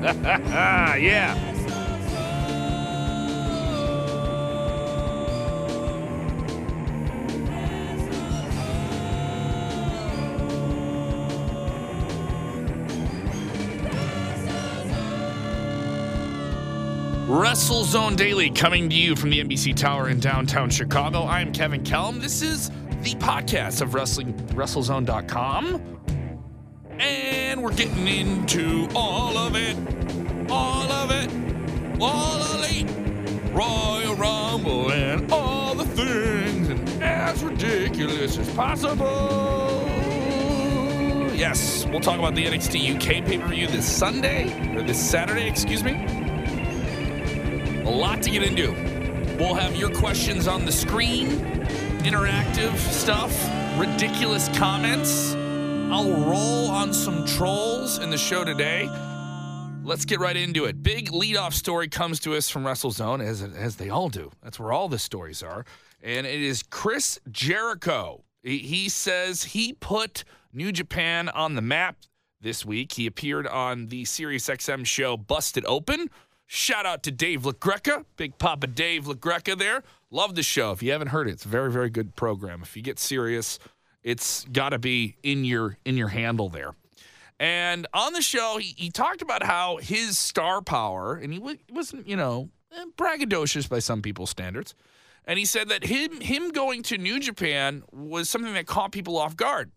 yeah. WrestleZone Daily coming to you from the NBC Tower in downtown Chicago. I'm Kevin Kellam. This is the podcast of wrestling WrestleZone.com. Getting into all of it. All of it. All elite. Royal Rumble and all the things and as ridiculous as possible. Yes, we'll talk about the NXT UK pay-per-view this Sunday, or this Saturday, excuse me. A lot to get into. We'll have your questions on the screen, interactive stuff, ridiculous comments. I'll roll on some trolls in the show today. Let's get right into it. Big leadoff story comes to us from WrestleZone, as, as they all do. That's where all the stories are. And it is Chris Jericho. He, says he put New Japan on the map this week. He appeared on the SiriusXM show Busted Open. Shout out to Dave LaGreca, Big Papa Dave LaGreca there. Love the show. If you haven't heard it, it's a very, very good program. If you get Sirius, it's got to be in your in your handle there. And on the show, he, he talked about how his star power, and he w- wasn't, you know, eh, braggadocious by some people's standards. And he said that him him going to New Japan was something that caught people off guard.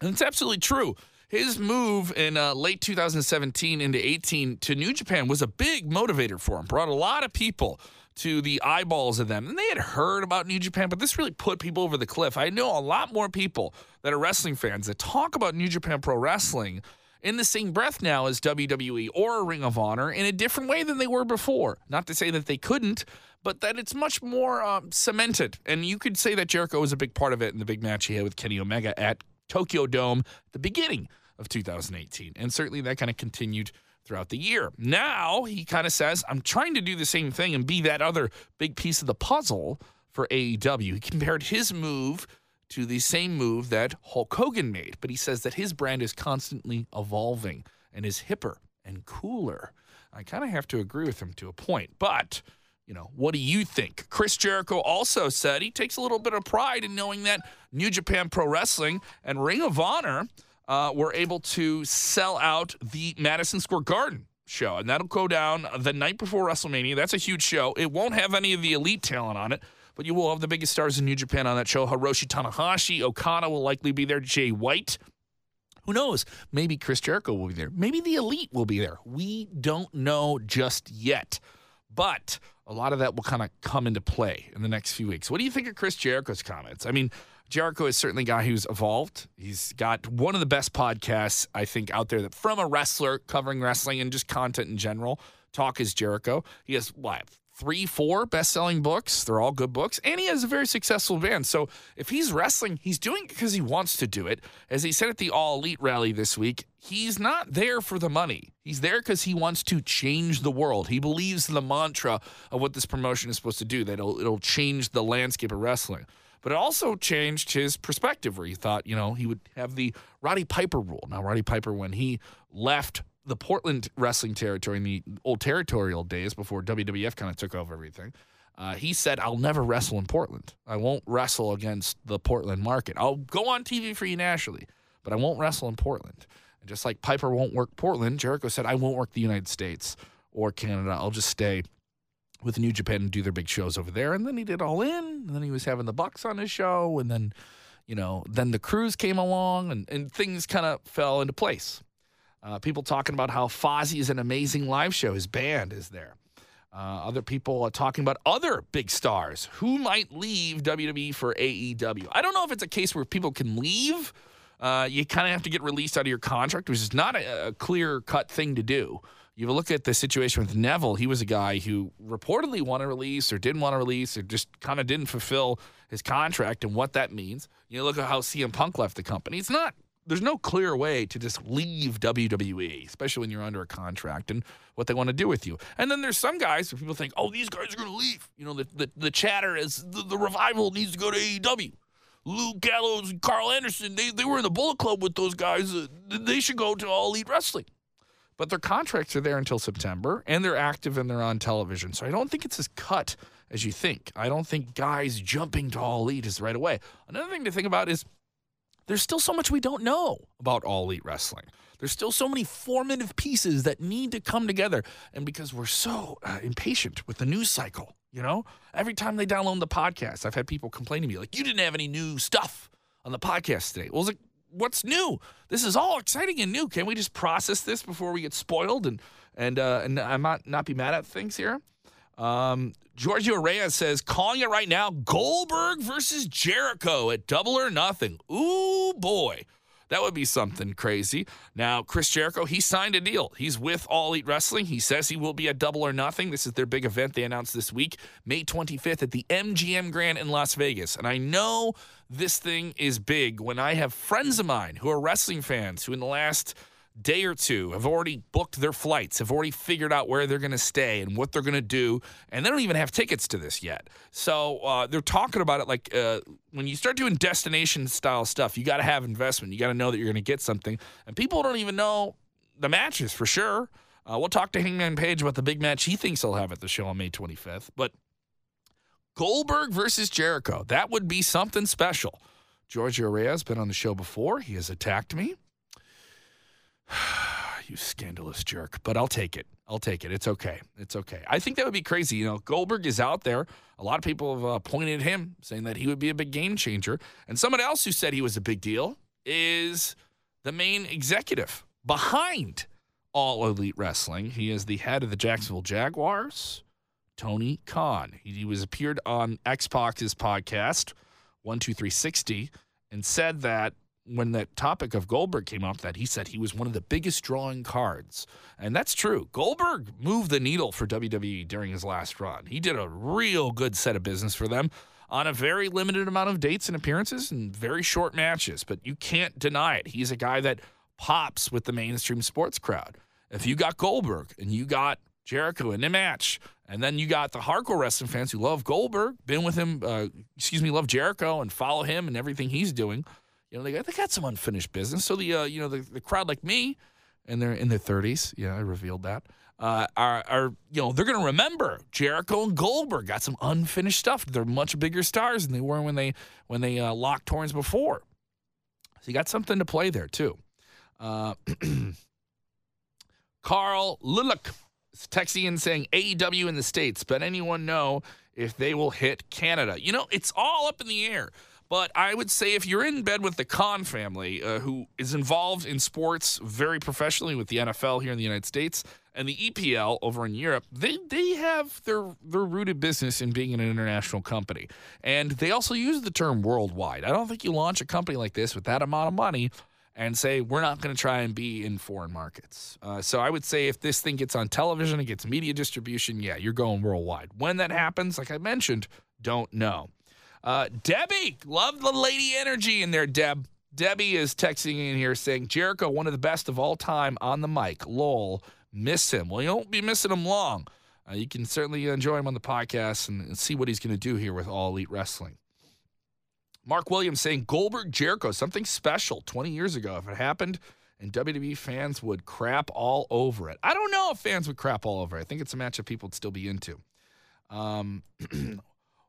And it's absolutely true. His move in uh, late 2017 into 18 to New Japan was a big motivator for him. Brought a lot of people to the eyeballs of them. And they had heard about New Japan, but this really put people over the cliff. I know a lot more people that are wrestling fans that talk about New Japan Pro Wrestling in the same breath now as WWE or Ring of Honor in a different way than they were before. Not to say that they couldn't, but that it's much more um, cemented. And you could say that Jericho was a big part of it in the big match he had with Kenny Omega at Tokyo Dome at the beginning of 2018. And certainly that kind of continued throughout the year. Now he kind of says, I'm trying to do the same thing and be that other big piece of the puzzle for AEW. He compared his move to the same move that Hulk Hogan made, but he says that his brand is constantly evolving and is hipper and cooler. I kind of have to agree with him to a point, but you know, what do you think? Chris Jericho also said he takes a little bit of pride in knowing that New Japan Pro Wrestling and Ring of Honor uh, were able to sell out the Madison Square Garden show, and that'll go down the night before WrestleMania. That's a huge show. It won't have any of the elite talent on it, but you will have the biggest stars in New Japan on that show. Hiroshi Tanahashi, Okada will likely be there. Jay White. Who knows? Maybe Chris Jericho will be there. Maybe the elite will be there. We don't know just yet. But a lot of that will kind of come into play in the next few weeks. What do you think of Chris Jericho's comments? I mean, Jericho is certainly a guy who's evolved. He's got one of the best podcasts, I think, out there that from a wrestler covering wrestling and just content in general. Talk is Jericho. He has what three, four best-selling books. They're all good books, and he has a very successful band. So if he's wrestling, he's doing it because he wants to do it. As he said at the All Elite rally this week, he's not there for the money. He's there because he wants to change the world. He believes the mantra of what this promotion is supposed to do. That it'll, it'll change the landscape of wrestling. But it also changed his perspective, where he thought, you know, he would have the Roddy Piper rule. Now, Roddy Piper, when he left the Portland wrestling territory in the old territorial days before WWF kind of took over everything, uh, he said, I'll never wrestle in Portland. I won't wrestle against the Portland market. I'll go on TV for you nationally, but I won't wrestle in Portland. And just like Piper won't work Portland, Jericho said, I won't work the United States or Canada. I'll just stay with New Japan and do their big shows over there. And then he did All In, and then he was having the Bucks on his show, and then, you know, then the cruise came along, and, and things kind of fell into place. Uh, people talking about how Fozzy is an amazing live show. His band is there. Uh, other people are talking about other big stars who might leave WWE for AEW. I don't know if it's a case where people can leave. Uh, you kind of have to get released out of your contract, which is not a, a clear cut thing to do. You look at the situation with Neville, he was a guy who reportedly wanted to release or didn't want to release or just kind of didn't fulfill his contract and what that means. You look at how CM Punk left the company. It's not there's no clear way to just leave WWE, especially when you're under a contract and what they want to do with you. And then there's some guys where people think, oh, these guys are going to leave. You know, the, the, the chatter is the, the revival needs to go to AEW. Luke Gallows and Karl Anderson, they, they were in the Bullet Club with those guys. They should go to All Elite Wrestling. But their contracts are there until September and they're active and they're on television. So I don't think it's as cut as you think. I don't think guys jumping to all elite is right away. Another thing to think about is there's still so much we don't know about all elite wrestling. There's still so many formative pieces that need to come together. And because we're so uh, impatient with the news cycle, you know, every time they download the podcast, I've had people complain to me, like, you didn't have any new stuff on the podcast today. Well, like, what's new? This is all exciting and new. Can we just process this before we get spoiled and and uh, and I might not be mad at things here? Um, Giorgio Reyes says, calling it right now Goldberg versus Jericho at double or nothing. Ooh, boy. That would be something crazy. Now, Chris Jericho, he signed a deal. He's with All Elite Wrestling. He says he will be at Double or Nothing. This is their big event they announced this week, May 25th at the MGM Grand in Las Vegas. And I know this thing is big when I have friends of mine who are wrestling fans who, in the last day or two have already booked their flights, have already figured out where they're going to stay and what they're going to do, and they don't even have tickets to this yet. So uh, they're talking about it like uh, when you start doing destination style stuff, you got to have investment. You got to know that you're going to get something, and people don't even know the matches for sure. Uh, we'll talk to Hangman Page about the big match he thinks he'll have at the show on May 25th, but Goldberg versus Jericho, that would be something special. Giorgio Reyes been on the show before. He has attacked me. you scandalous jerk. But I'll take it. I'll take it. It's okay. It's okay. I think that would be crazy. You know, Goldberg is out there. A lot of people have uh, pointed at him, saying that he would be a big game changer. And someone else who said he was a big deal is the main executive behind All Elite Wrestling. He is the head of the Jacksonville Jaguars, Tony Khan. He, he was appeared on X podcast, One Two Three Sixty, and said that when that topic of Goldberg came up, that he said he was one of the biggest drawing cards. And that's true. Goldberg moved the needle for WWE during his last run. He did a real good set of business for them on a very limited amount of dates and appearances and very short matches. But you can't deny it. He's a guy that pops with the mainstream sports crowd. If you got Goldberg and you got Jericho in a match, and then you got the hardcore wrestling fans who love Goldberg, been with him, uh, excuse me, love Jericho and follow him and everything he's doing – you know, they got, they got some unfinished business. So the uh, you know the, the crowd like me, and they're in their 30s. Yeah, I revealed that. Uh, are, are you know they're going to remember Jericho and Goldberg got some unfinished stuff. They're much bigger stars than they were when they when they uh, locked horns before. So you got something to play there too. Uh, Carl Lillick is texting saying AEW in the states, but anyone know if they will hit Canada? You know, it's all up in the air. But I would say if you're in bed with the Khan family, uh, who is involved in sports very professionally with the NFL here in the United States and the EPL over in Europe, they they have their their rooted business in being an international company, and they also use the term worldwide. I don't think you launch a company like this with that amount of money and say we're not going to try and be in foreign markets. Uh, so I would say if this thing gets on television, it gets media distribution, yeah, you're going worldwide. When that happens, like I mentioned, don't know. Uh, Debbie, love the lady energy in there, Deb. Debbie is texting in here saying Jericho, one of the best of all time on the mic. Lol, miss him. Well, you won't be missing him long. Uh, you can certainly enjoy him on the podcast and, and see what he's going to do here with All Elite Wrestling. Mark Williams saying Goldberg Jericho, something special 20 years ago. If it happened, and WWE fans would crap all over it. I don't know if fans would crap all over it. I think it's a match that people would still be into. Um,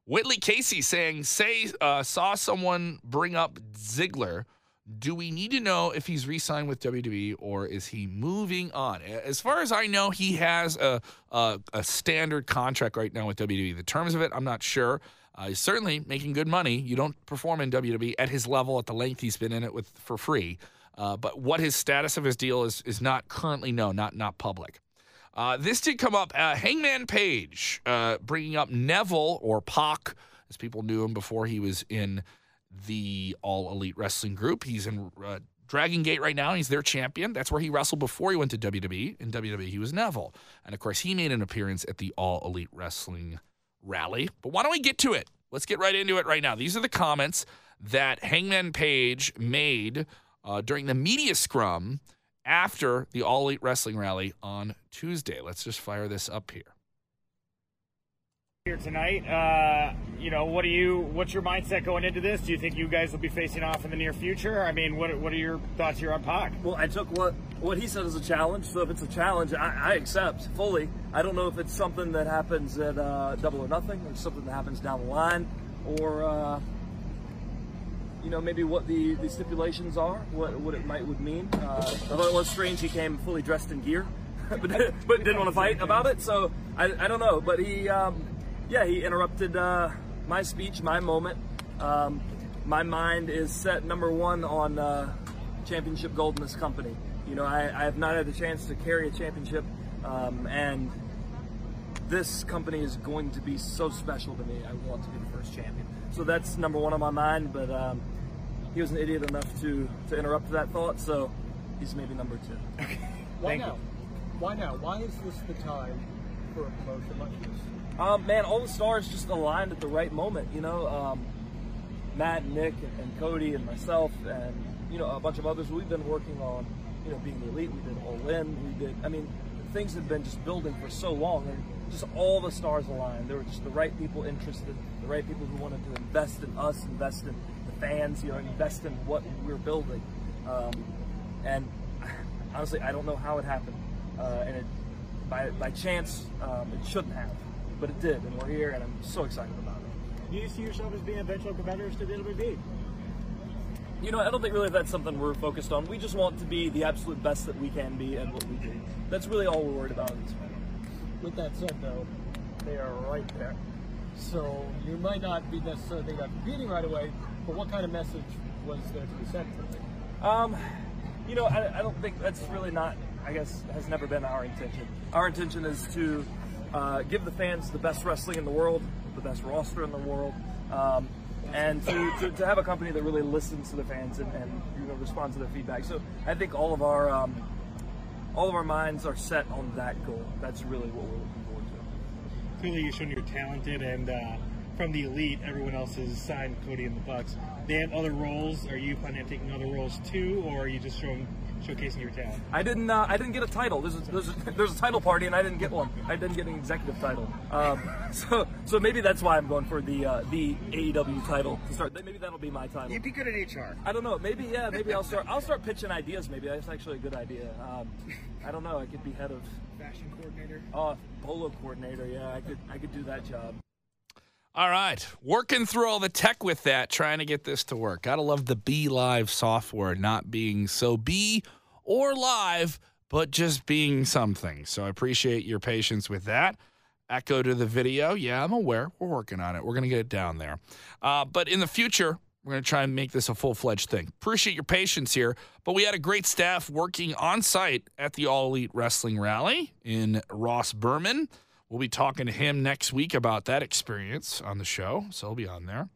Whitley Casey saying, "Say uh, saw someone bring up Ziggler. Do we need to know if he's re-signed with WWE or is he moving on? As far as I know, he has a a, a standard contract right now with WWE. The terms of it, I'm not sure. Uh, he's certainly making good money. You don't perform in WWE at his level, at the length he's been in it with for free. Uh, but what his status of his deal is is not currently known, not not public. Uh, this did come up. Uh, Hangman Page uh, bringing up Neville or Pac, as people knew him before he was in the All Elite Wrestling Group. He's in uh, Dragon Gate right now. He's their champion. That's where he wrestled before he went to WWE. In WWE, he was Neville. And of course, he made an appearance at the All Elite Wrestling Rally. But why don't we get to it? Let's get right into it right now. These are the comments that Hangman Page made uh, during the media scrum after the All Elite Wrestling Rally on Tuesday. Let's just fire this up here. here tonight. Uh, you know, what do you? What's your mindset going into this? Do you think you guys will be facing off in the near future? I mean, what what are your thoughts here on Pac? Well, I took what what he said as a challenge. So if it's a challenge, I, I accept fully. I don't know if it's something that happens at uh, Double or Nothing, or something that happens down the line, or uh, you know maybe what the, the stipulations are, what what it might would mean. Uh, I thought it was strange he came fully dressed in gear, but, but didn't want to fight about it. So I, I don't know, but he um, yeah he interrupted uh, my speech, my moment. Um, my mind is set number one on uh, championship gold in this company. You know, I, I, have not had the chance to carry a championship, um, and this company is going to be so special to me. I want to be the first champion. So that's number one on my mind, but um, he was an idiot enough to, to interrupt that thought, so he's maybe number two. Why now? You. Why now? Why is this the time for a promotion like this? Um, man, all the stars just aligned at the right moment. You know, um, Matt, and Nick, and, and, Cody, and myself, and you know a bunch of others. We've been working on, you know, being the elite. We did all in. We did. I mean, things have been just building for so long, and just all the stars aligned. There were just the right people interested, the right people who wanted to invest in us, invest in the fans, you know, invest in what we're building. Um, and honestly, I don't know how it happened, uh, and it, by by chance, um, it shouldn't have but it did, and we're here, and I'm so excited about it. Do you see yourself as being eventual competitors to the WWE? You know, I don't think really that's something we're focused on. We just want to be the absolute best that we can be and what we do. That's really all we're worried about at this point. With that said, though, they are right there. So you might not be necessarily competing right away, but what kind of message was there to be sent from Um, you know, I, I don't think that's really not. I guess has never been our intention. Our intention is to uh, give the fans the best wrestling in the world, the best roster in the world, um, and to, to, to, have a company that really listens to the fans and, and you know responds to their feedback. So I think all of our um, all of our minds are set on that goal. That's really what we're looking forward to. Clearly, you've shown you're talented, and uh, from the elite, everyone else is signed Cody and the Bucks. They have other roles. Are you planning on taking other roles too, or are you just showing showcasing your talent? I didn't. Uh, I didn't get a title. There's a, there's, a, there's a title party, and I didn't get one. I didn't get an executive title. Um, so so maybe that's why I'm going for the uh, the AEW title to start. Maybe that'll be my title. You'd be good at HR. I don't know. Maybe yeah. Maybe I'll start. I'll start pitching ideas. Maybe that's actually a good idea. Um, I don't know. I could be head of fashion coordinator. Oh, polo coordinator. Yeah, I could. I could do that job. All right. Working through all the tech with that, trying to get this to work. Gotta love the BeLive software not being so B or live, but just being something. So I appreciate your patience with that. Echo to the video. Yeah, I'm aware. We're working on it. We're to get it down there. Uh, but in the future, we're to try and make this a full fledged thing. Appreciate your patience here. But we had a great staff working on site at the All Elite Wrestling Rally in Ross Berman. We'll be talking to him next week about that experience on the show, so he'll be on there.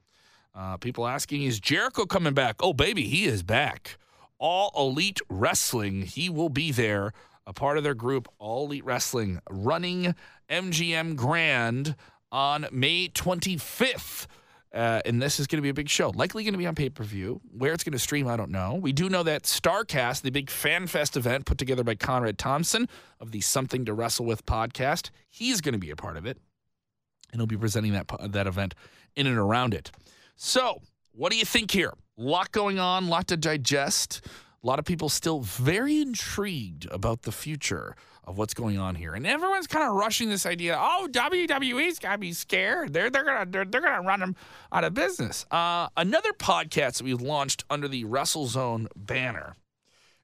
Uh, people asking, is Jericho coming back? Oh, baby, he is back. All Elite Wrestling, he will be there, a part of their group, All Elite Wrestling, running MGM Grand on May 25th. Uh, and this is going to be a big show. Likely going to be on pay per view. Where it's going to stream, I don't know. We do know that Starcast, the big fan fest event put together by Conrad Thompson of the Something to Wrestle With podcast, he's going to be a part of it. And he'll be presenting that, that event in and around it. So, what do you think here? A lot going on, lot to digest. A lot of people still very intrigued about the future of what's going on here. And everyone's kind of rushing this idea, oh, WWE's got to be scared. They're, they're going to they're, they're gonna run them out of business. Uh, another podcast that we launched under the WrestleZone banner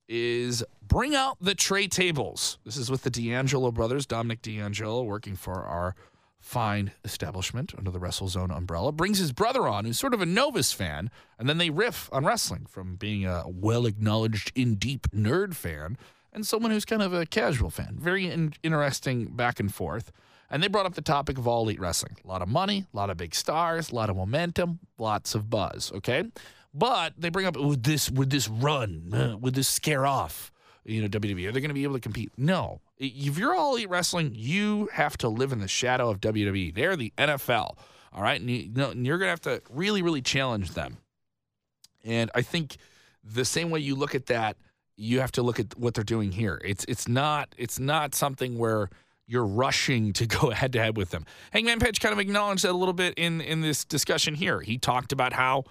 is Bring Out the Tray Tables. This is with the D'Angelo brothers, Dominic D'Angelo, working for our fine establishment under the WrestleZone umbrella. Brings his brother on, who's sort of a novice fan, and then they riff on wrestling from being a well acknowledged in deep nerd fan and someone who's kind of a casual fan. Very in- interesting back and forth. And they brought up the topic of all elite wrestling. A lot of money, a lot of big stars, a lot of momentum, lots of buzz. Okay, but they bring up would this would this run? Uh, would this scare off? You know, WWE are they going to be able to compete? No. If you're all elite wrestling, you have to live in the shadow of WWE. They're the NFL. All right, and, you, you're going to have to really, really challenge them. And I think the same way you look at that you have to look at what they're doing here. It's it's not it's not something where you're rushing to go head to head with them. Hangman Page kind of acknowledged that a little bit in in this discussion here. He talked about how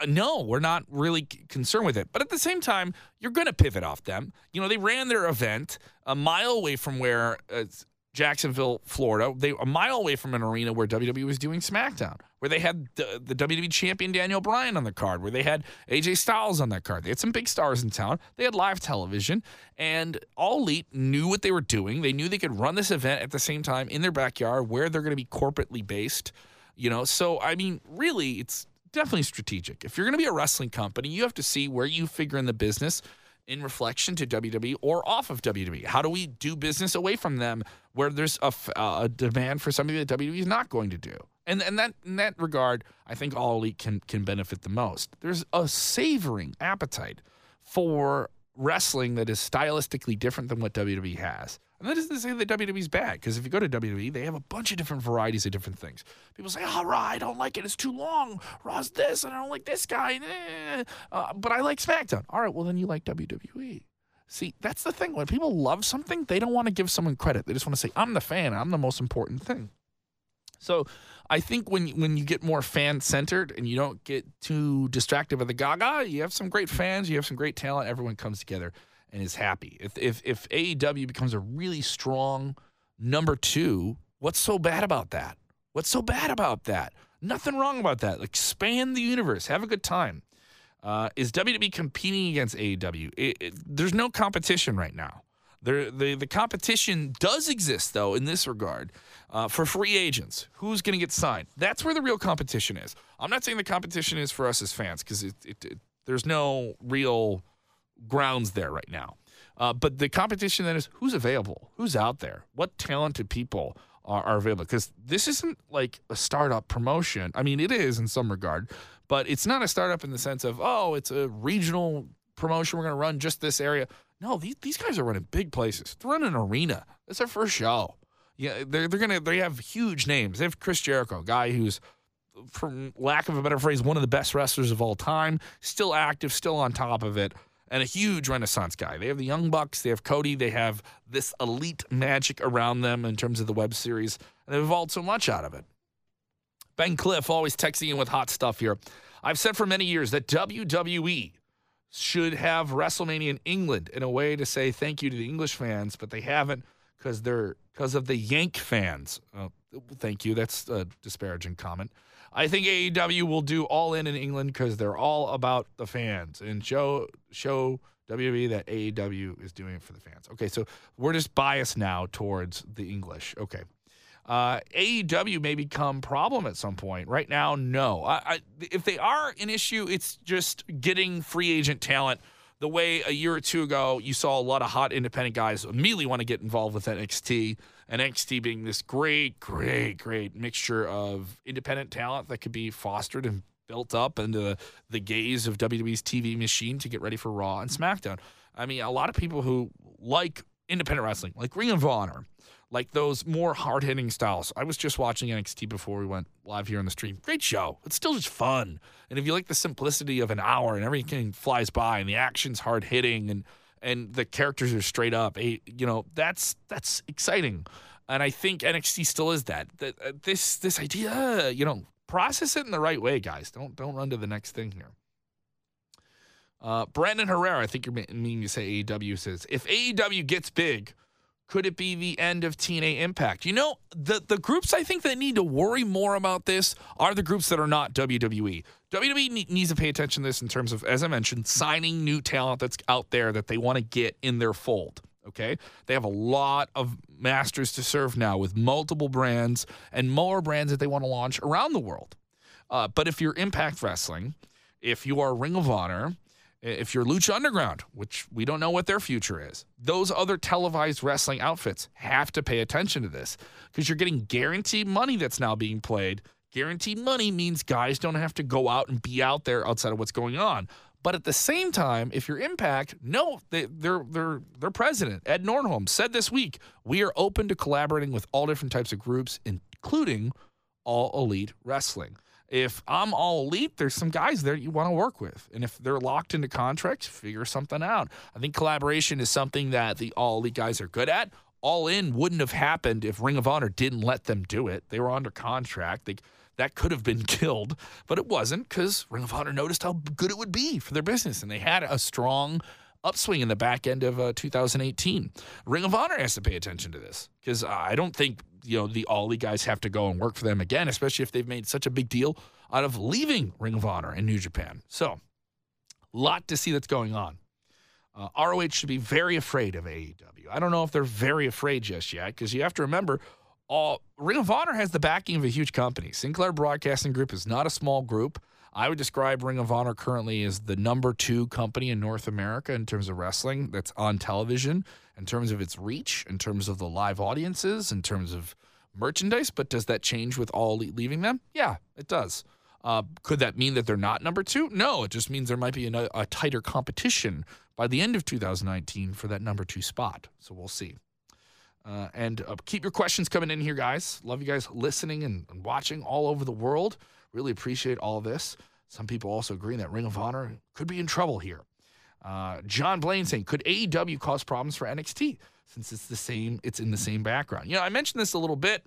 uh, no, we're not really concerned with it. But at the same time, you're going to pivot off them. You know, they ran their event a mile away from where uh, Jacksonville, Florida. They a mile away from an arena where WWE was doing SmackDown, where they had the, the WWE champion Daniel Bryan on the card, where they had AJ Styles on that card. They had some big stars in town. They had live television, and All Elite knew what they were doing. They knew they could run this event at the same time in their backyard, where they're going to be corporately based. You know, so I mean, really, it's definitely strategic. If you're going to be a wrestling company, you have to see where you figure in the business in reflection to WWE or off of WWE? How do we do business away from them where there's a, uh, a demand for something that WWE is not going to do? And, and that in that regard, I think All Elite can can benefit the most. There's a savoring appetite for wrestling that is stylistically different than what WWE has. And that doesn't say that WWE's bad, because if you go to WWE, they have a bunch of different varieties of different things. People say, oh, Raw, I don't like it. It's too long. Raw's this, and I don't like this guy. Eh. Uh, but I like SmackDown. All right, well, then you like WWE. See, that's the thing. When people love something, they don't want to give someone credit. They just want to say, I'm the fan. I'm the most important thing. So I think when when you get more fan centered and you don't get too distracted with the gaga, you have some great fans, you have some great talent, everyone comes together and is happy. If if if AEW becomes a really strong number two, what's so bad about that? What's so bad about that? Nothing wrong about that. Expand the universe. Have a good time. Uh, is WWE competing against AEW? It, it, there's no competition right now. There, the the competition does exist though in this regard uh, for free agents. Who's going to get signed? That's where the real competition is. I'm not saying the competition is for us as fans because it, it, there's no real grounds there right now. Uh, but the competition then is who's available, who's out there, what talented people are, are available. Because this isn't like a startup promotion. I mean, it is in some regard, but it's not a startup in the sense of oh, it's a regional promotion. We're going to run just this area. No, these these guys are running big places. They're running an arena. It's their first show. Yeah, they're they're gonna they have huge names. They have Chris Jericho, guy who's from lack of a better phrase, one of the best wrestlers of all time, still active, still on top of it and a huge Renaissance guy. They have the Young Bucks, they have Cody, they have this elite magic around them in terms of the web series, and they've evolved so much out of it. Ben Cliff always texting in with hot stuff here. I've said for many years that WWE should have WrestleMania in England in a way to say thank you to the English fans, but they haven't because they're because of the Yank fans. Uh, thank you. That's a disparaging comment. I think AEW will do all in in England because they're all about the fans and show show WWE that AEW is doing it for the fans. Okay, so we're just biased now towards the English. Okay. Uh, AEW may become problem at some point. Right now, no. I, I, if they are an issue, it's just getting free agent talent. The way a year or two ago you saw a lot of hot independent guys immediately want to get involved with NXT and NXT being this great, great, great mixture of independent talent that could be fostered and built up into the gaze of WWE's TV machine to get ready for Raw and SmackDown. I mean, a lot of people who like independent wrestling, like Ring of Honor, like those more hard hitting styles. I was just watching NXT before we went live here on the stream. Great show. It's still just fun. And if you like the simplicity of an hour and everything flies by and the action's hard hitting and and the characters are straight up. You know, that's that's exciting, and I think NXT still is that. Uh, this this idea, you know, process it in the right way, guys. Don't don't run to the next thing here. Uh, Brandon Herrera, I think you're meaning to say AEW says if AEW gets big, could it be the end of TNA Impact? You know, the the groups I think that need to worry more about this are the groups that are not WWE. WWE needs to pay attention to this in terms of, as I mentioned, signing new talent that's out there that they want to get in their fold. Okay. They have a lot of masters to serve now with multiple brands and more brands that they want to launch around the world. Uh, but if you're Impact Wrestling, if you are Ring of Honor, if you're Lucha Underground, which we don't know what their future is, those other televised wrestling outfits have to pay attention to this because you're getting guaranteed money that's now being played. Guaranteed money means guys don't have to go out and be out there outside of what's going on. But at the same time, if you're Impact, no, they, their their president Ed Nordholm said this week we are open to collaborating with all different types of groups, including all elite wrestling if I'm all elite, there's some guys there you want to work with. And if they're locked into contracts, figure something out. I think collaboration is something that the all elite guys are good at. All In wouldn't have happened if Ring of Honor didn't let them do it. They were under contract. They, that could have been killed, but it wasn't because Ring of Honor noticed how good it would be for their business, and they had a strong upswing in the back end of uh, 2018. Ring of Honor has to pay attention to this because I don't think you know the All guys have to go and work for them again, especially if they've made such a big deal out of leaving Ring of Honor in New Japan. So, lot to see that's going on. Uh, ROH should be very afraid of AEW. I don't know if they're very afraid just yet because you have to remember, all Ring of Honor has the backing of a huge company. Sinclair Broadcasting Group is not a small group. I would describe Ring of Honor currently as the number two company in North America in terms of wrestling that's on television, in terms of its reach, in terms of the live audiences, in terms of merchandise. But does that change with all leaving them? Yeah, it does. Uh, could that mean that they're not number two? No, it just means there might be a, a tighter competition by the end of 2019 for that number two spot. So we'll see. Uh, and uh, keep your questions coming in here, guys. Love you guys listening and, and watching all over the world. Really appreciate all this. Some people also agreeing that Ring of Honor could be in trouble here. Uh, John Blaine saying, could AEW cause problems for NXT since it's the same? It's in the same background. You know, I mentioned this a little bit.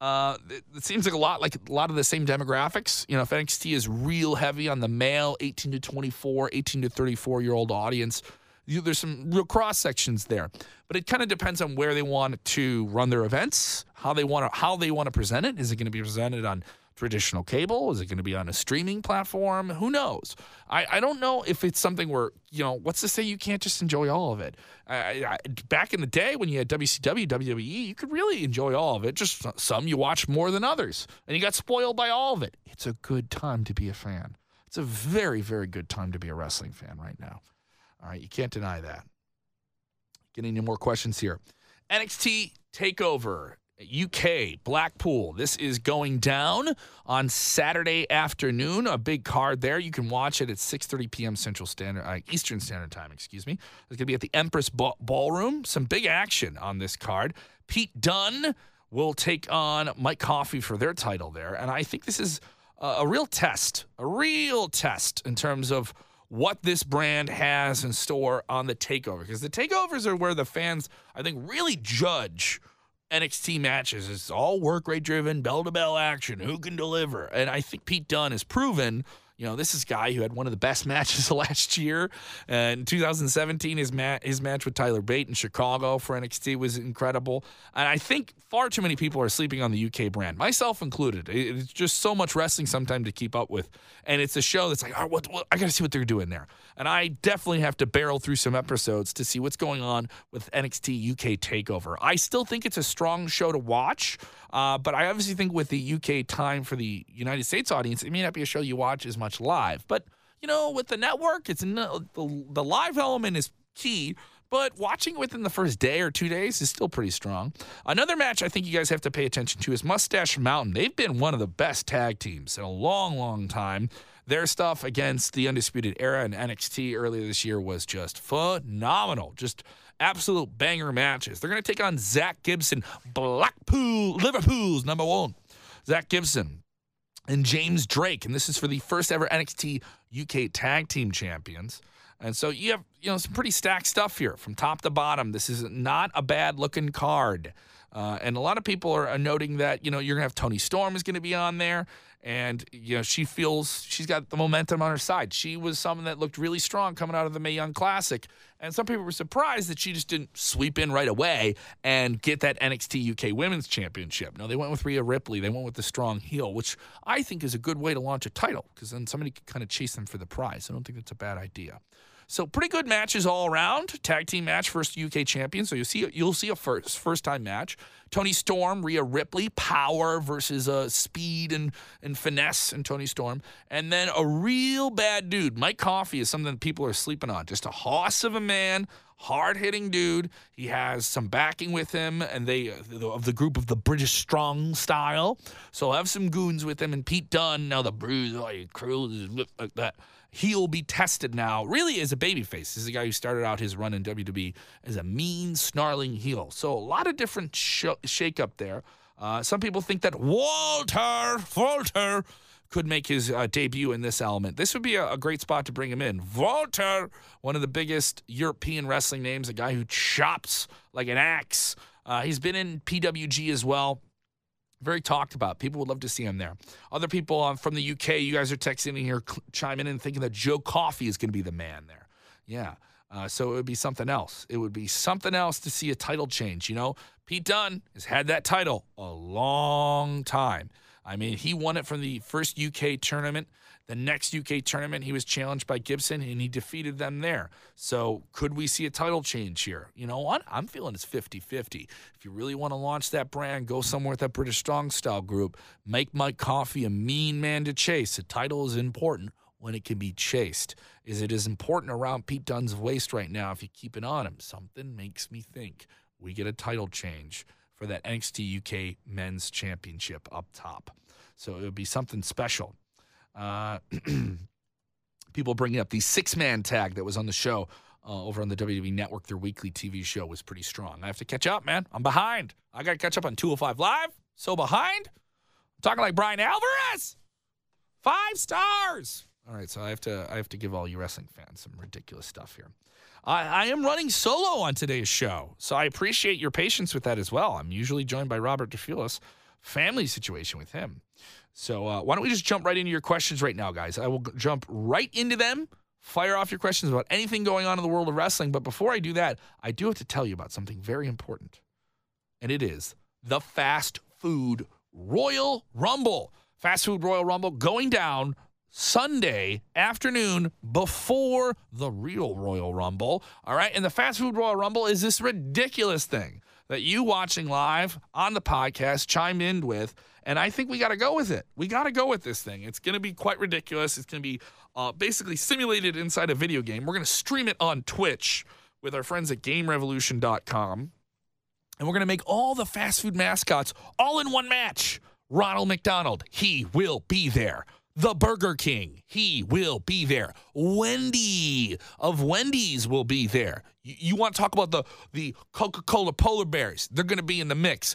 Uh, it, it, seems like a lot like a lot of the same demographics. You know, if NXT is real heavy on the male 18 to 24, 18 to 34 year old audience, you, there's some real cross sections there. But it kind of depends on where they want to run their events, how they want to how they want to present it. Is it going to be presented on traditional cable? Is it going to be on a streaming platform? Who knows? I, I don't know if it's something where, you know, what's to say you can't just enjoy all of it? I, I, back in the day when you had WCW, WWE, you could really enjoy all of it. Just some you watch more than others, and you got spoiled by all of it. It's a good time to be a fan. It's a very, very good time to be a wrestling fan right now. All right, you can't deny that. Getting any more questions here. NXT Takeover UK Blackpool. This is going down on Saturday afternoon. A big card there. You can watch it at 6:30 p.m. Central Standard uh, Eastern Standard Time. Excuse me. It's going to be at the Empress Ballroom. Some big action on this card. Pete Dunne will take on Mike Coffey for their title there, and I think this is a, a real test, a real test in terms of what this brand has in store on the takeover because the takeovers are where the fans I think really judge NXT matches. It's all work rate driven, bell to bell action. Who can deliver? And I think Pete Dunne has proven you know, this is a guy who had one of the best matches last year. Uh, in 2017, his, his match with Tyler Bate in Chicago for NXT was incredible. And I think far too many people are sleeping on the UK brand, myself included. It's just so much wrestling sometimes to keep up with. And it's a show that's like, oh, what, what, I got to see what they're doing there. And I definitely have to barrel through some episodes to see what's going on with NXT UK TakeOver. I still think it's a strong show to watch. Uh, but I obviously think with the UK time for the United States audience, it may not be a show you watch as much live. But, you know, with the network, it's the, the live element is key. But watching within the first day or two days is still pretty strong. Another match I think you guys have to pay attention to is Mustache Mountain. They've been one of the best tag teams in a long, long time. Their stuff against the Undisputed Era and NXT earlier this year was just phenomenal. Just absolute banger matches. They're going to take on Zack Gibson, Blackpool, Liverpool's number one. Zack Gibson and James Drake. And this is for the first ever NXT UK Tag Team Champions. And so you have, you know, some pretty stacked stuff here from top to bottom. This is not a bad looking card. Uh, and a lot of people are noting that, you know, you're to have Toni Storm is to be on there and you know she feels she's got the momentum on her side. She was someone that looked really strong coming out of the Mae Young Classic, and some people were surprised that she just didn't sweep in right away and get that NXT UK Women's Championship. No, they went with Rhea Ripley. They went with the strong heel, which I think is a good way to launch a title because then somebody could kind of chase them for the prize. I don't think that's a bad idea. So pretty good matches all around. Tag team match, first UK champion. So you'll see you'll see a first first time match. Toni Storm, Rhea Ripley, power versus uh, speed and and finesse and Toni Storm, and then a real bad dude. Mike Coffey is something that people are sleeping on. Just a hoss of a man, hard hitting dude. He has some backing with him, and they of the group of the British Strong style. So have some goons with him, and Pete Dunne. Now the bruise, like crew like that he'll be tested now, really as a babyface. This is a guy who started out his run in WWE as a mean, snarling heel. So a lot of different sh- shake up there. Uh, some people think that Walter, Walter, could make his uh, debut in this element. This would be a, a, great spot to bring him in. Walter, one of the biggest European wrestling names, a guy who chops like an axe. Uh, he's been in PWG as well. Very talked about. People would love to see him there. Other people um, from the UK, you guys are texting in here, chiming in, thinking that Joe Coffey is going to be the man there. Yeah. Uh, so it would be something else. It would be something else to see a title change. You know, Pete Dunne has had that title a long time. I mean, he won it from the first UK tournament. The next UK tournament, he was challenged by Gibson and he defeated them there. So, could we see a title change here? You know what? I'm feeling it's 50 50. If you really want to launch that brand, go somewhere with that British Strong Style group. Make Mike Coffey a mean man to chase. The title is important when it can be chased. Is it as important around Pete Dunne's waist right now if you keep it on him? Something makes me think we get a title change for that NXT UK Men's Championship up top. So it would be something special. Uh, people bringing up the six man tag that was on the show uh, over on the WWE Network. Their weekly TV show was pretty strong. I have to catch up, man. I'm behind. I got to catch up on 205 Live. So behind. I'm talking like Bryan Alvarez. Five stars. All right, so I have to I have to give all you wrestling fans some ridiculous stuff here. I, I am running solo on today's show, so I appreciate your patience with that as well. I'm usually joined by Robert DeFelice. Family situation with him. So uh, why don't we just jump right into your questions right now, guys? I will g- jump right into them. Fire off your questions about anything going on in the world of wrestling. But before I do that, I do have to tell you about something very important, and it is the fast food Royal Rumble. Fast food Royal Rumble going down Sunday afternoon before the real Royal Rumble. All right. And the Fast Food Royal Rumble is this ridiculous thing that you watching live on the podcast chimed in with. And I think we got to go with it. We got to go with this thing. It's going to be quite ridiculous. It's going to be uh, basically simulated inside a video game. We're going to stream it on Twitch with our friends at GameRevolution.com. And we're going to make all the fast food mascots all in one match. Ronald McDonald, he will be there. The Burger King, he will be there. Wendy of Wendy's will be there. You, you want to talk about the, the Coca Cola polar bears? They're going to be in the mix.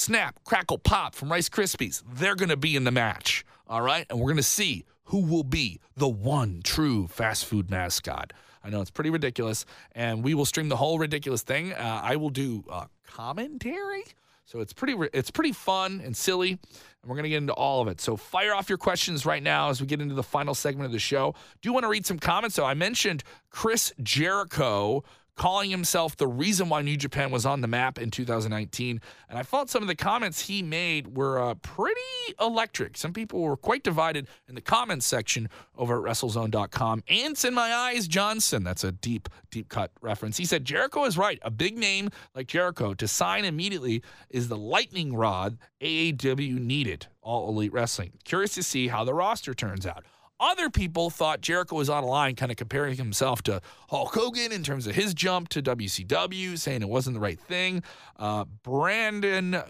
Snap, Crackle, Pop from Rice Krispies, they're going to be in the match. All right. And we're going to see who will be the one true fast food mascot. I know it's pretty ridiculous. And we will stream the whole ridiculous thing. Uh, I will do uh, commentary. So it's pretty it's pretty fun and silly, and we're gonna get into all of it. So fire off your questions right now as we get into the final segment of the show. Do you want to read some comments? So I mentioned Chris Jericho calling himself the reason why New Japan was on the map in 2019. And I thought some of the comments he made were uh, pretty electric. Some people were quite divided in the comments section over at WrestleZone.com. Ants in my eyes, Johnson. That's a deep, deep cut reference. He said Jericho is right. A big name like Jericho to sign immediately is the lightning rod AAW needed. All Elite Wrestling. Curious to see how the roster turns out. Other people thought Jericho was on a line, kind of comparing himself to Hulk Hogan in terms of his jump to WCW, saying it wasn't the right thing. Uh, Brandon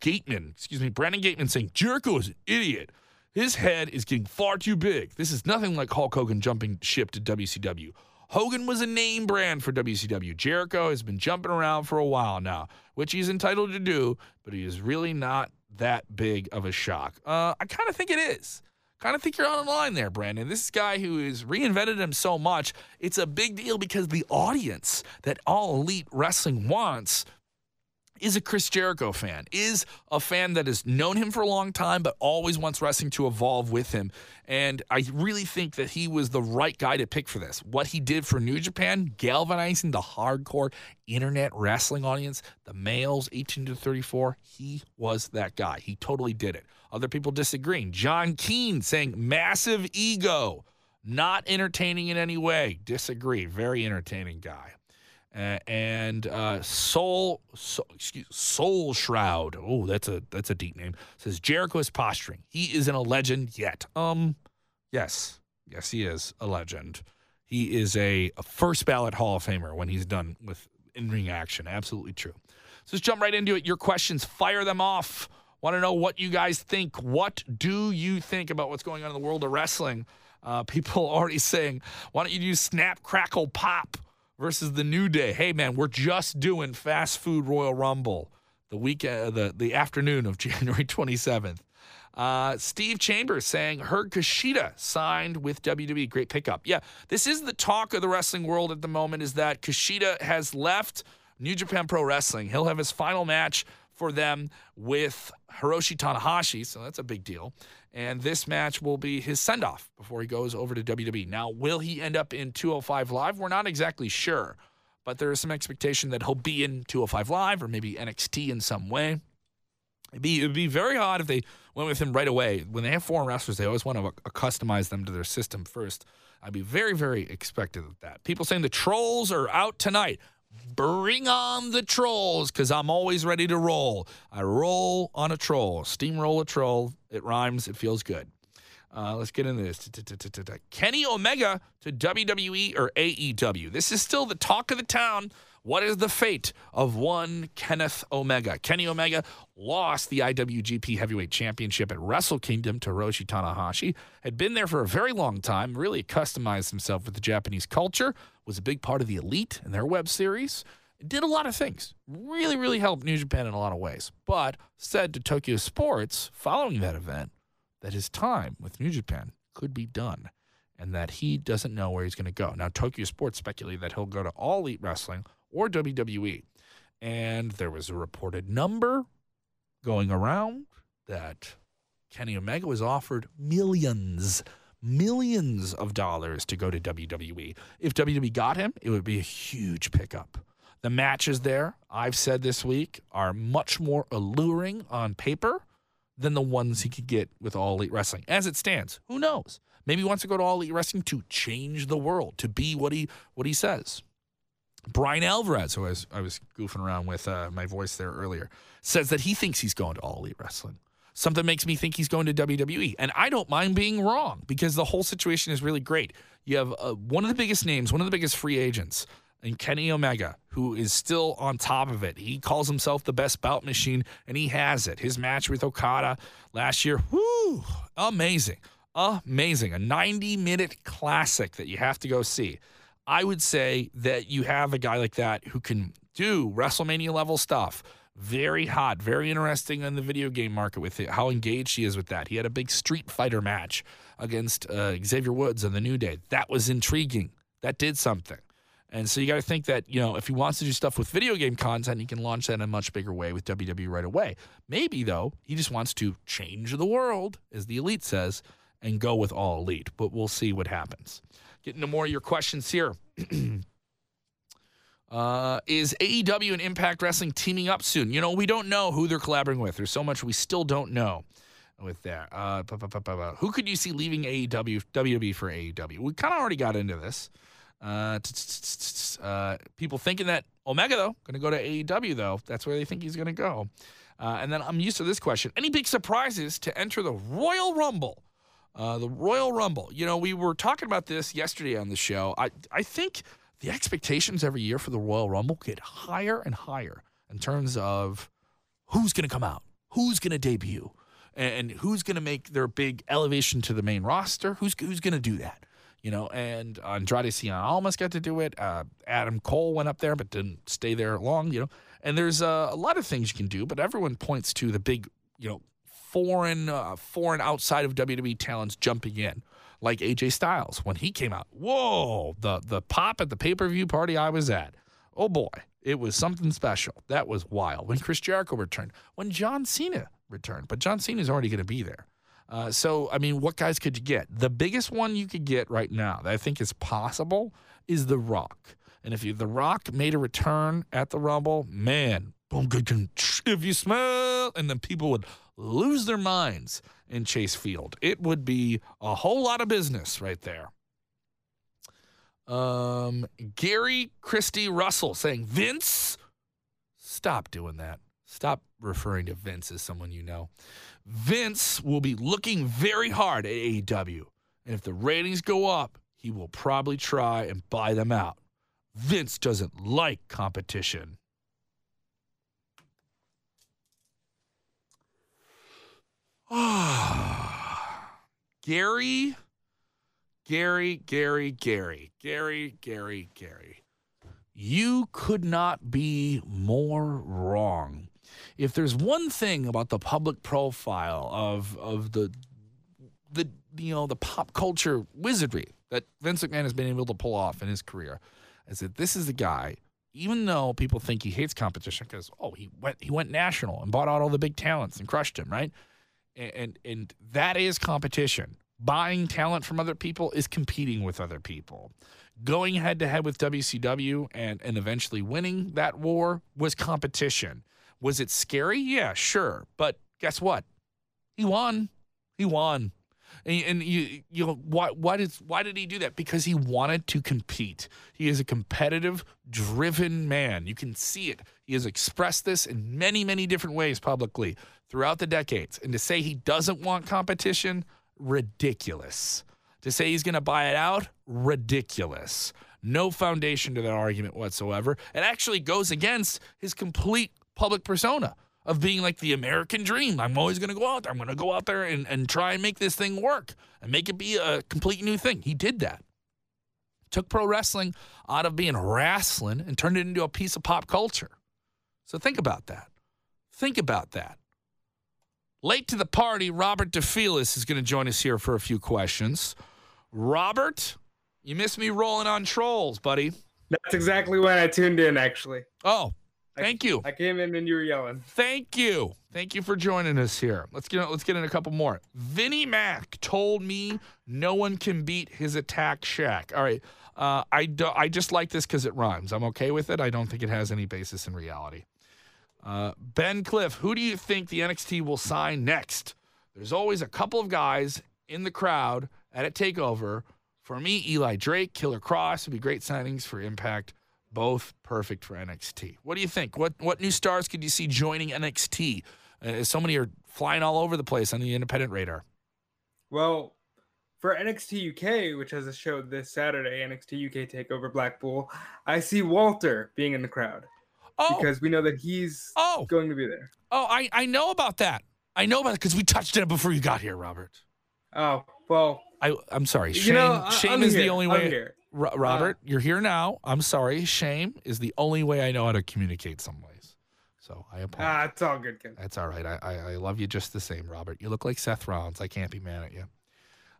Gateman, excuse me, Brandon Gateman saying Jericho is an idiot. His head is getting far too big. This is nothing like Hulk Hogan jumping ship to WCW. Hogan was a name brand for WCW. Jericho has been jumping around for a while now, which he's entitled to do, but he is really not that big of a shock. Uh, I kind of think it is kind of think you're on a line there, Brandon. This guy who has reinvented him so much, it's a big deal because the audience that all elite wrestling wants is a Chris Jericho fan, is a fan that has known him for a long time, but always wants wrestling to evolve with him. And I really think that he was the right guy to pick for this. What he did for New Japan, galvanizing the hardcore internet wrestling audience, the males 18 to 34, he was that guy. He totally did it. Other people disagreeing. John Keane saying massive ego, not entertaining in any way. Disagree. Very entertaining guy. Uh, and uh, Soul, soul, excuse, Soul Shroud. Oh, that's a that's a deep name. Says Jericho is posturing. He isn't a legend yet. Um, yes, yes, he is a legend. He is a, a first ballot Hall of Famer when he's done with in ring action. Absolutely true. So let's jump right into it. Your questions, fire them off. Want to know what you guys think? What do you think about what's going on in the world of wrestling? Uh, people already saying, why don't you do Snap, Crackle, Pop? versus the New Day. Hey man, we're just doing fast food Royal Rumble the week uh, the the afternoon of January 27th. Uh, Steve Chambers saying heard Kushida signed with WWE. Great pickup. Yeah, this is the talk of the wrestling world at the moment. Is that Kushida has left New Japan Pro Wrestling. He'll have his final match for them with Hiroshi Tanahashi, so that's a big deal. And this match will be his send off before he goes over to WWE. Now, will he end up in 205 Live? We're not exactly sure, but there is some expectation that he'll be in 205 Live or maybe NXT in some way. It'd be, it'd be very odd if they went with him right away. When they have foreign wrestlers, they always want to uh, customize them to their system first. I'd be very, very expectant of that. People saying the trolls are out tonight. Bring on the trolls, because I'm always ready to roll. I roll on a troll, steamroll a troll. It rhymes. It feels good. Uh, let's get into this. Kenny Omega to WWE or AEW. This is still the talk of the town. What is the fate of one Kenneth Omega? Kenny Omega lost the IWGP Heavyweight Championship at Wrestle Kingdom to Hiroshi Tanahashi. Had been there for a very long time, really customized himself with the Japanese culture, was a big part of the Elite and their web series. Did a lot of things. Really, really helped New Japan in a lot of ways. But said to Tokyo Sports following that event that his time with New Japan could be done and that he doesn't know where he's going to go. Now, Tokyo Sports speculated that he'll go to All Elite Wrestling or WWE. And there was a reported number going around that Kenny Omega was offered millions, millions of dollars to go to WWE. If WWE got him, it would be a huge pickup. The matches there, I've said this week, are much more alluring on paper than the ones he could get with All Elite Wrestling. As it stands, who knows? Maybe he wants to go to All Elite Wrestling to change the world, to be what he what he says. Bryan Alvarez, who I was, I was goofing around with uh, my voice there earlier, says that he thinks he's going to All Elite Wrestling. Something makes me think he's going to WWE. And I don't mind being wrong because the whole situation is really great. You have uh, one of the biggest names, one of the biggest free agents, and Kenny Omega, who is still on top of it. He calls himself the best bout machine, and he has it. His match with Okada last year, whoo, amazing. Amazing. A 90 minute classic that you have to go see. I would say that you have a guy like that who can do WrestleMania level stuff. Very hot, very interesting in the video game market with it, how engaged he is with that. He had a big Street Fighter match against uh, Xavier Woods on the New Day. That was intriguing. That did something. And so you got to think that, you know, if he wants to do stuff with video game content, he can launch that in a much bigger way with WWE right away. Maybe, though, he just wants to change the world, as the elite says, and go with all elite. But we'll see what happens. Getting to more of your questions here. uh, is AEW and Impact Wrestling teaming up soon? You know, we don't know who they're collaborating with. There's so much we still don't know with that. Uh, who could you see leaving AEW, WWE for AEW? We kind of already got into this. Uh, uh, people thinking that Omega, though, going to go to AEW, though. That's where they think he's going to go. Uh, and then I'm used to this question. Any big surprises to enter the Royal Rumble? Uh, the Royal Rumble. You know, we were talking about this yesterday on the show. I I think the expectations every year for the Royal Rumble get higher and higher in terms of who's going to come out, who's going to debut, and who's going to make their big elevation to the main roster. Who's who's going to do that? You know, and Andrade Cien Almas got to do it. Uh, Adam Cole went up there, but didn't stay there long. You know, and there's uh, a lot of things you can do, but everyone points to the big, you know, foreign, uh, foreign outside of WWE talents jumping in, like AJ Styles when he came out. Whoa, the the pop at the pay per view party I was at. Oh boy, it was something special. That was wild. When Chris Jericho returned, when John Cena returned, but John Cena is already going to be there. Uh, so, I mean, what guys could you get? The biggest one you could get right now that I think is possible is The Rock. And if you, The Rock made a return at the Rumble, man, boom, good, if you smell, and then people would lose their minds in Chase Field. It would be a whole lot of business right there. Um, Gary Christie Russell saying, Vince, stop doing that. Stop referring to Vince as someone you know. Vince will be looking very hard at AEW. And if the ratings go up, he will probably try and buy them out. Vince doesn't like competition. Gary, Gary, Gary, Gary, Gary, Gary, Gary. You could not be more wrong. If there's one thing about the public profile of of the the you know the pop culture wizardry that Vince McMahon has been able to pull off in his career, is that this is the guy even though people think he hates competition because oh he went he went national and bought out all the big talents and crushed him, right? And and, that is competition. Buying talent from other people is competing with other people. Going head to head with WCW and and eventually winning that war was competition. Was it scary? Yeah, sure. But guess what? He won. He won. And, and you, you know, why, why did why did he do that? Because he wanted to compete. He is a competitive, driven man. You can see it. He has expressed this in many, many different ways publicly throughout the decades. And to say he doesn't want competition, ridiculous. To say he's going to buy it out, ridiculous. No foundation to that argument whatsoever. It actually goes against his complete public persona of being like the American dream. I'm always going to go out there. I'm going to go out there and, and try and make this thing work and make it be a complete new thing. He did that. Took pro wrestling out of being wrestling and turned it into a piece of pop culture. So think about that. Think about that. Late to the party, Robert DeFelice is going to join us here for a few questions. Robert, you missed me rolling on trolls, buddy. That's exactly when I tuned in, actually. Oh, Thank you. I came in and you were yelling. Thank you. Thank you for joining us here. Let's get let's get in a couple more. Vinnie Mac told me no one can beat his attack shack. All right. Uh, I do, I just like this because it rhymes. I'm okay with it. I don't think it has any basis in reality. Uh, ben Cliff, who do you think the NXT will sign next? There's always a couple of guys in the crowd at a takeover. For me, Eli Drake, Killer Kross would be great signings for Impact both perfect for NXT. What do you think? What what new stars could you see joining NXT? Uh, so many are flying all over the place on the independent radar. Well, for NXT UK, which has a show this Saturday, NXT UK Takeover Blackpool, I see Walter being in the crowd. Oh, because we know that he's oh. going to be there. Oh, I, I know about that. I know about it because we touched it before you got here, Robert. Oh well, I I'm sorry. Shame, you know, shame is here. the only way. R- Robert, uh, you're here now. I'm sorry. Shame is the only way I know how to communicate some ways. So I apologize. Ah, it's all good, kid. That's all right. I, I, I, love you just the same, Robert. You look like Seth Rollins. I can't be mad at you.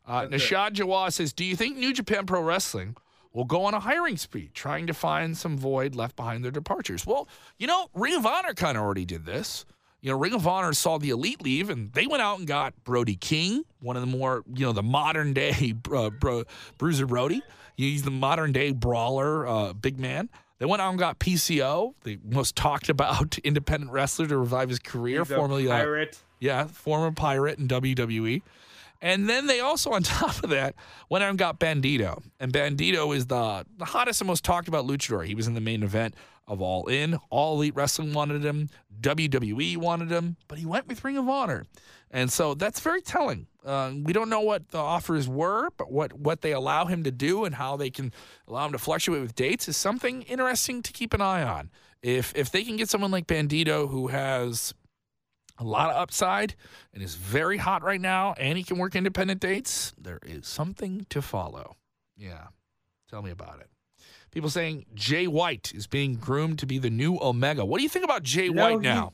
Uh, Nishad Jawad says, Do you think New Japan Pro Wrestling will go on a hiring spree, trying to find some void left behind their departures? Well, you know, Ring of Honor kind of already did this. You know, Ring of Honor saw the elite leave, and they went out and got Brody King, one of the more, you know, the modern day uh, bro, Bruiser Brody. He's the modern day brawler, uh, big man. They went out and got PCO, the most talked about independent wrestler to revive his career, He's formerly pirate. Uh, yeah, former pirate in WWE. And then they also, on top of that, went out and got Bandito. And Bandito is the, the hottest and most talked about luchador. He was in the main event of All In. All Elite Wrestling wanted him. WWE wanted him, but he went with Ring of Honor. And so that's very telling. Uh, we don't know what the offers were, but what, what they allow him to do and how they can allow him to fluctuate with dates is something interesting to keep an eye on. If if they can get someone like Bandito who has a lot of upside and is very hot right now, and he can work independent dates, there is something to follow. Yeah, tell me about it. People saying Jay White is being groomed to be the new Omega. What do you think about Jay no, White now?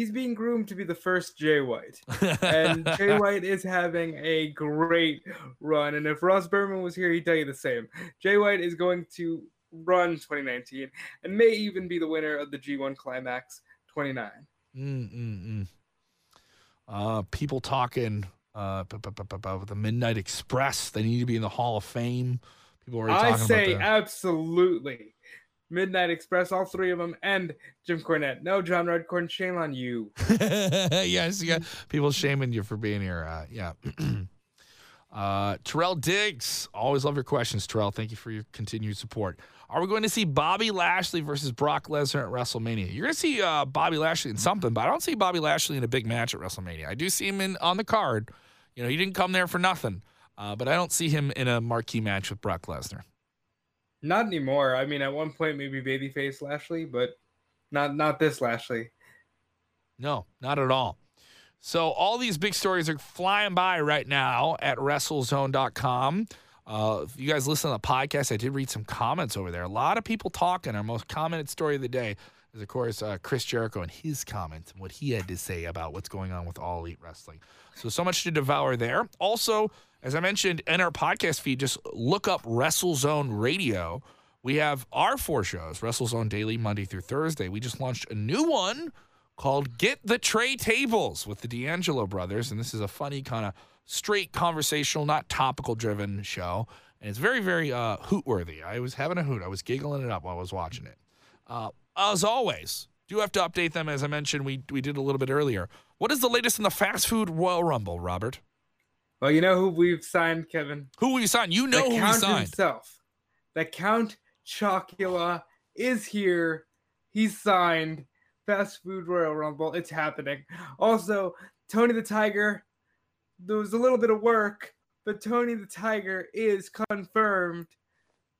he's being groomed to be the first Jay White. and Jay White is having a great run. And if Ross Berman was here, he'd tell you the same. Jay White is going to run 2019 and may even be the winner of the G1 Climax 29. Mm-mm-mm. Uh, people talking uh, about the Midnight Express. They need to be in the Hall of Fame. People are I say absolutely. Midnight Express, all three of them, and Jim Cornette. No, John Redcorn, shame on you. yes, yeah. People shaming you for being here. Uh, yeah. uh, Terrell Diggs, always love your questions, Terrell. Thank you for your continued support. Are we going to see Bobby Lashley versus Brock Lesnar at WrestleMania? You're going to see uh, Bobby Lashley in something, but I don't see Bobby Lashley in a big match at WrestleMania. I do see him in on the card. You know, he didn't come there for nothing, uh, but I don't see him in a marquee match with Brock Lesnar. Not anymore. I mean, at one point maybe babyface Lashley, but not not this Lashley. No, not at all. So all these big stories are flying by right now at WrestleZone.com. Uh, if you guys listen to the podcast, I did read some comments over there. A lot of people talking. Our most commented story of the day is, of course, uh, Chris Jericho and his comments and what he had to say about what's going on with All Elite Wrestling. So, so much to devour there. Also, as I mentioned in our podcast feed, just look up WrestleZone Radio, we have our four shows, WrestleZone Daily, Monday through Thursday. We just launched a new one called Get the Tray Tables with the D'Angelo brothers. And this is a funny, kind of straight conversational, not topical driven show. And it's very, very uh, hoot worthy. I was having a hoot. I was giggling it up while I was watching it. Uh, as always, do have to update them. As I mentioned, we, we did a little bit earlier. What is the latest in the fast food Royal Rumble, Robert? Well, you know who we've signed, Kevin? Who we signed? You know the who we Count signed. himself. The Count Chocula is here. He's signed. Fast Food Royal Rumble. It's happening. Also, Tony the Tiger. There was a little bit of work, but Tony the Tiger is confirmed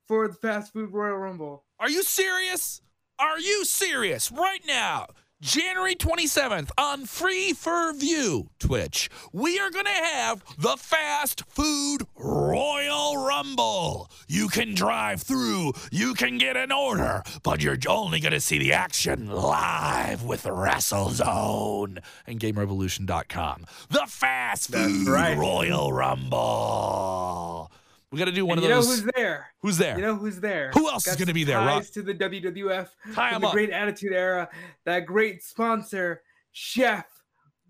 for the Fast Food Royal Rumble. Are you serious? Are you serious? Right now, January 27th on Free for View Twitch, we are going to have the Fast Food Royal Rumble. You can drive through, you can get an order, but you're only going to see the action live with WrestleZone and GameRevolution.com. The Fast That's Food right. Royal Rumble. We got to do one And of you know those. who's there? who's there? You know who's there? Who else is gonna be there, Rob? To the WWF, Tie the up. Great Attitude Era. That great sponsor, Chef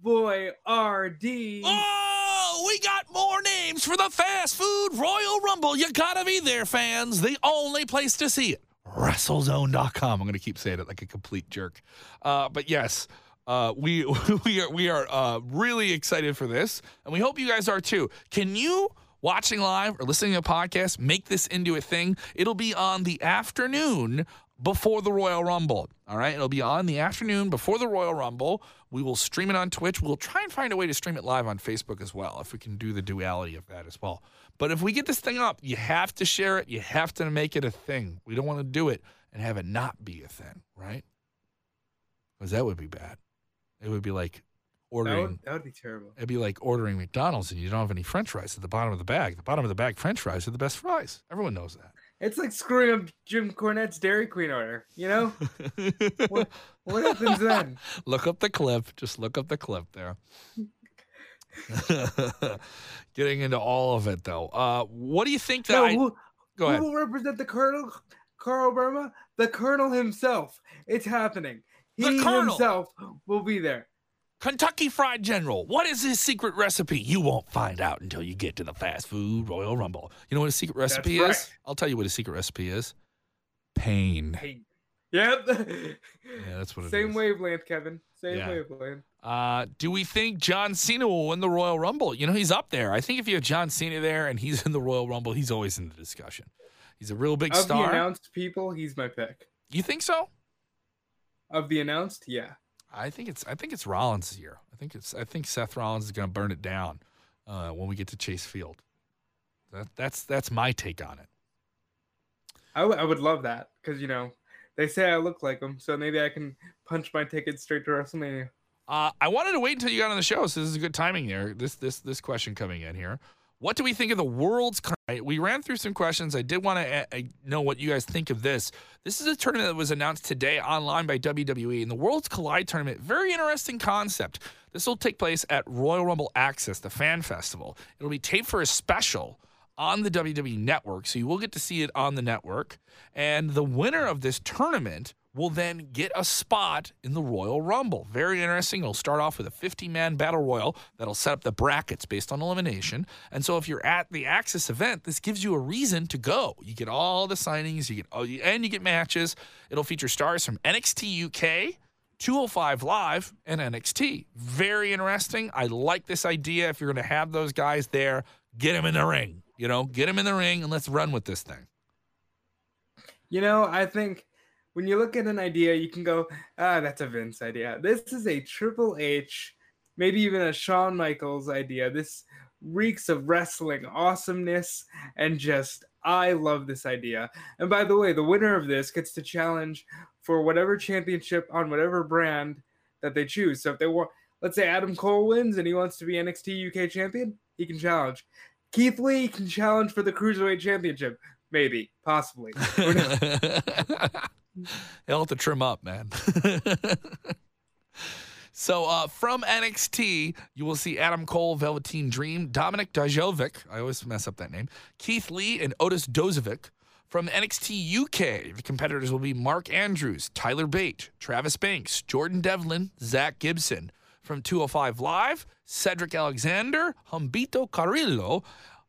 Boy RD. Oh, we got more names for the Fast Food Royal Rumble. You gotta be there, fans. The only place to see it. WrestleZone.com. I'm gonna keep saying it like a complete jerk. Uh, but yes, uh, we we are we are uh, really excited for this, and we hope you guys are too. Can you? Watching live or listening to a podcast, make this into a thing. It'll be on the afternoon before the Royal Rumble. All right. It'll be on the afternoon before the Royal Rumble. We will stream it on Twitch. We'll try and find a way to stream it live on Facebook as well, if we can do the duality of that as well. But if we get this thing up, you have to share it. You have to make it a thing. We don't want to do it and have it not be a thing, right? Because that would be bad. It would be like That would, that would be terrible. It'd be like ordering McDonald's and you don't have any French fries at the bottom of the bag. The bottom of the bag French fries are the best fries. Everyone knows that. It's like screwing up Jim Cornette's Dairy Queen order. You know what? What happens then? look up the clip. Just look up the clip there. Getting into all of it though. Uh, what do you think that? No, I, who, go who will represent the Colonel? Carl Burma, the Colonel himself. It's happening. He The Colonel. himself will be there. Kentucky Fried General. What is his secret recipe? You won't find out until you get to the fast food Royal Rumble. You know what his secret recipe is? I'll tell you what his secret recipe is. Pain. Hey. Yep. Yeah, that's what it is. Same wavelength, Kevin. Same Yeah. wavelength. Uh, do we think John Cena will win the Royal Rumble? You know, he's up there. I think if you have John Cena there and he's in the Royal Rumble, he's always in the discussion. He's a real big star. Of the announced people, he's my pick. You think so? Of the announced, yeah. I think it's I think it's Rollins' year. I think it's I think Seth Rollins is going to burn it down uh, when we get to Chase Field. That, that's that's my take on it. I, w- I would love that because you know they say I look like him, so maybe I can punch my ticket straight to WrestleMania. Uh, I wanted to wait until you got on the show, so this is good timing there. This this this question coming in here. What do we think of the World's? We ran through some questions. I did want to uh, know what you guys think of this. This is a tournament that was announced today online by WWE, and the World's Collide tournament. Very interesting concept. This will take place at Royal Rumble Access, the fan festival. It'll be taped for a special on the WWE network, so you will get to see it on the network. And the winner of this tournament will then get a spot in the Royal Rumble. Very interesting. It'll start off with a 50 man battle royal that'll set up the brackets based on elimination. And so if you're at the Access event, this gives you a reason to go. You get all the signings, you get oh, and you get matches. It'll feature stars from NXT UK. 205 Live and NXT. Very interesting. I like this idea. If you're going to have those guys there, get them in the ring. You know, get them in the ring and let's run with this thing. You know, I think when you look at an idea, you can go, ah, that's a Vince idea. This is a Triple H, maybe even a Shawn Michaels idea. This reeks of wrestling awesomeness and just, I love this idea. And by the way, the winner of this gets to challenge for whatever championship on whatever brand that they choose. So if they want, let's say Adam Cole wins and he wants to be NXT UK champion, he can challenge. Keith Lee can challenge for the Cruiserweight Championship. Maybe, possibly. He'll have to trim up, man. so uh, from NXT, you will see Adam Cole, Velveteen Dream, Dominic Dijovic, I always mess up that name, Keith Lee, and Otis Dozovic. From NXT UK, the competitors will be Mark Andrews, Tyler Bate, Travis Banks, Jordan Devlin, Zach Gibson. From 205 Live, Cedric Alexander, Humberto Carrillo,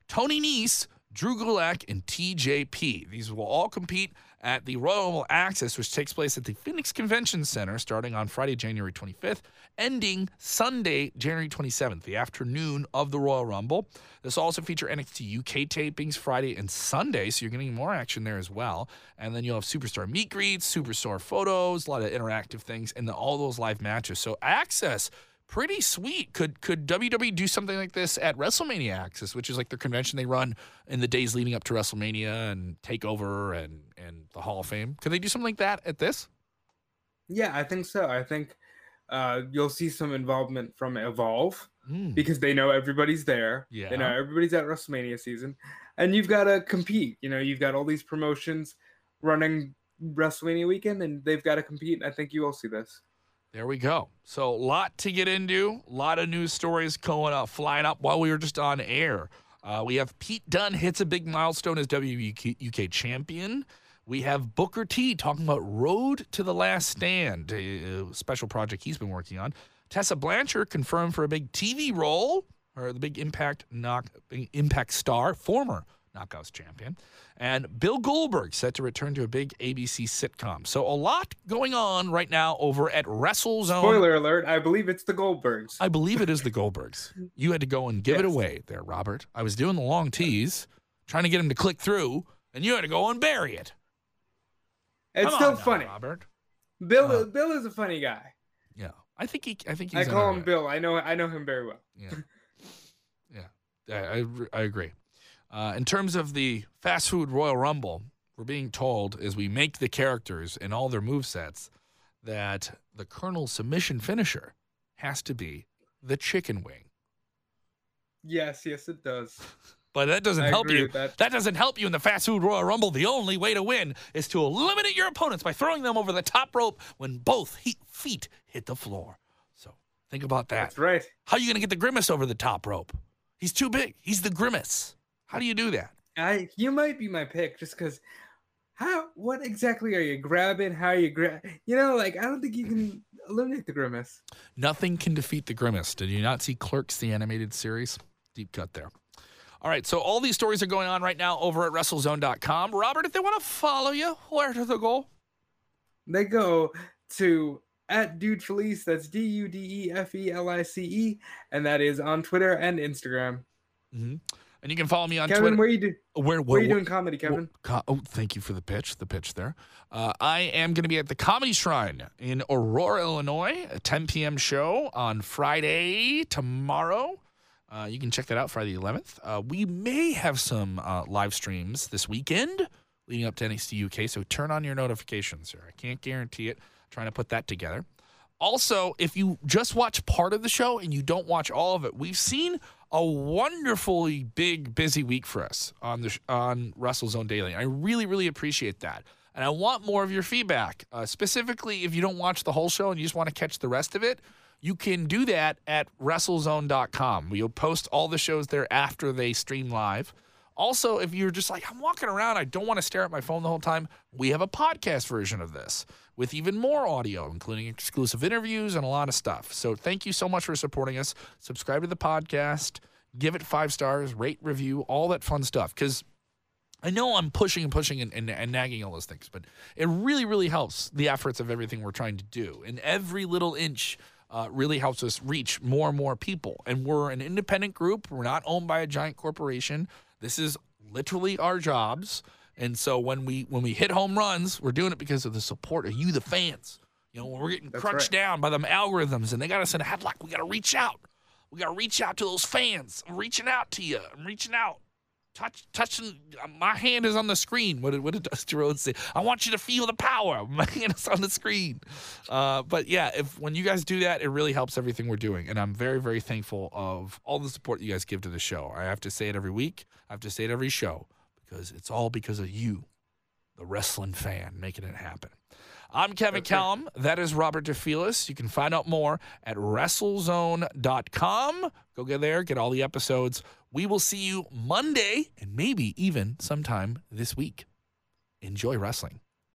Tony Nese, Drew Gulak, and TJP. These will all compete at the Royal Access, which takes place at the Phoenix Convention Center starting on Friday, January 25th, ending Sunday, January 27th, the afternoon of the Royal Rumble. This will also feature NXT UK tapings Friday and Sunday, so you're getting more action there as well. And then you'll have superstar meet greets, superstar photos, a lot of interactive things, and then all those live matches. So Access pretty sweet. Could could WWE do something like this at WrestleMania Access, which is like their convention they run in the days leading up to WrestleMania and Takeover and and the Hall of Fame? Could they do something like that at this? Yeah, I think so. I think uh, you'll see some involvement from Evolve Mm. because they know everybody's there. Yeah. They know everybody's at WrestleMania season, and you've got to compete. You know, you've got all these promotions running WrestleMania weekend, and they've got to compete. I think you will see this. There we go. So a lot to get into. A lot of news stories going up, flying up while we were just on air. Uh, we have Pete Dunne hits a big milestone as WUK champion. We have Booker T talking about Road to the Last Stand, a special project he's been working on. Tessa Blanchard confirmed for a big TV role, or the big Impact knock Impact star, former Knockouts champion, and Bill Goldberg set to return to a big ABC sitcom. So a lot going on right now over at WrestleZone. Spoiler alert! I believe it's the Goldbergs. I believe it is the Goldbergs. You had to go and give it away there, Robert. I was doing the long tease, trying to get him to click through, and you had to go and bury it. it's Come still now, funny. Robert. Bill Uh, Bill is a funny guy. Yeah, I think he. I think he's. I call him. Bill. I know I know him very well. Yeah, yeah, I, I, I agree. Uh, in terms of the fast food Royal Rumble, we're being told as we make the characters and all their move sets that the Colonel's submission finisher has to be the chicken wing. Yes, yes, it does. But that doesn't I help you. that. That doesn't help you in the fast food Royal Rumble. The only way to win is to eliminate your opponents by throwing them over the top rope when both he- feet hit the floor. So think about that. That's right. How are you going to get the grimace over the top rope? He's too big. He's the grimace. How do you do that? I you might be my pick just because. How? What exactly are you grabbing? How are you grab? You know, like I don't think you can eliminate the grimace. Nothing can defeat the grimace. Did you not see Clerks, the animated series? Deep cut there. All right, so all these stories are going on right now over at WrestleZone.com. Robert, if they want to follow you, where do they go? They go to at Dude Felice. That's D U D E F E L I C E, and that is on Twitter and Instagram. hmm And you can follow me on Kevin, Twitter. where you do? Where, Where are you doing comedy, Kevin? Co- oh, thank you for the pitch. The pitch there. Uh, I am going to be at the Comedy Shrine in Aurora, Illinois, a 10 p.m. show on Friday tomorrow. Uh, you can check that out Friday the 11th. Uh, we may have some uh, live streams this weekend leading up to NXT UK, so turn on your notifications here. I can't guarantee it. trying to put that together. Also, if you just watch part of the show and you don't watch all of it, we've seen a wonderfully big, busy week for us on the on WrestleZone Daily. I really, really appreciate that, and I want more of your feedback. Uh, specifically, if you don't watch the whole show and you just want to catch the rest of it, you can do that at WrestleZone.com. We'll post all the shows there after they stream live. Also, if you're just like, I'm walking around, I don't want to stare at my phone the whole time, we have a podcast version of this with even more audio, including exclusive interviews and a lot of stuff. So thank you so much for supporting us. Subscribe to the podcast, give it five stars, rate, review, all that fun stuff. Because I know I'm pushing and pushing and, and, and nagging all those things, but it really, really helps the efforts of everything we're trying to do. And every little inch uh, really helps us reach more and more people. And we're an independent group. We're not owned by a giant corporation. This is literally our jobs. And so when we when we hit home runs, we're doing it because of the support of you, the fans. You know, when we're getting That's crunched right. down by them algorithms and they got us in a headlock, we got to reach out. We got to reach out to those fans. I'm reaching out to you. I'm reaching out. Touch, touching. My hand is on the screen. What did, what did Dusty Rhodes say? I want you to feel the power. My hand is on the screen. Uh, but yeah, if when you guys do that, it really helps everything we're doing, and I'm very, very thankful of all the support you guys give to the show. I have to say it every week. I have to say it every show because it's all because of you, the wrestling fan, making it happen. I'm Kevin. Kellam. That is Robert DeFelice. You can find out more at WrestleZone.com. Go get there, get all the episodes. We will see you Monday and maybe even sometime this week. enjoy wrestling.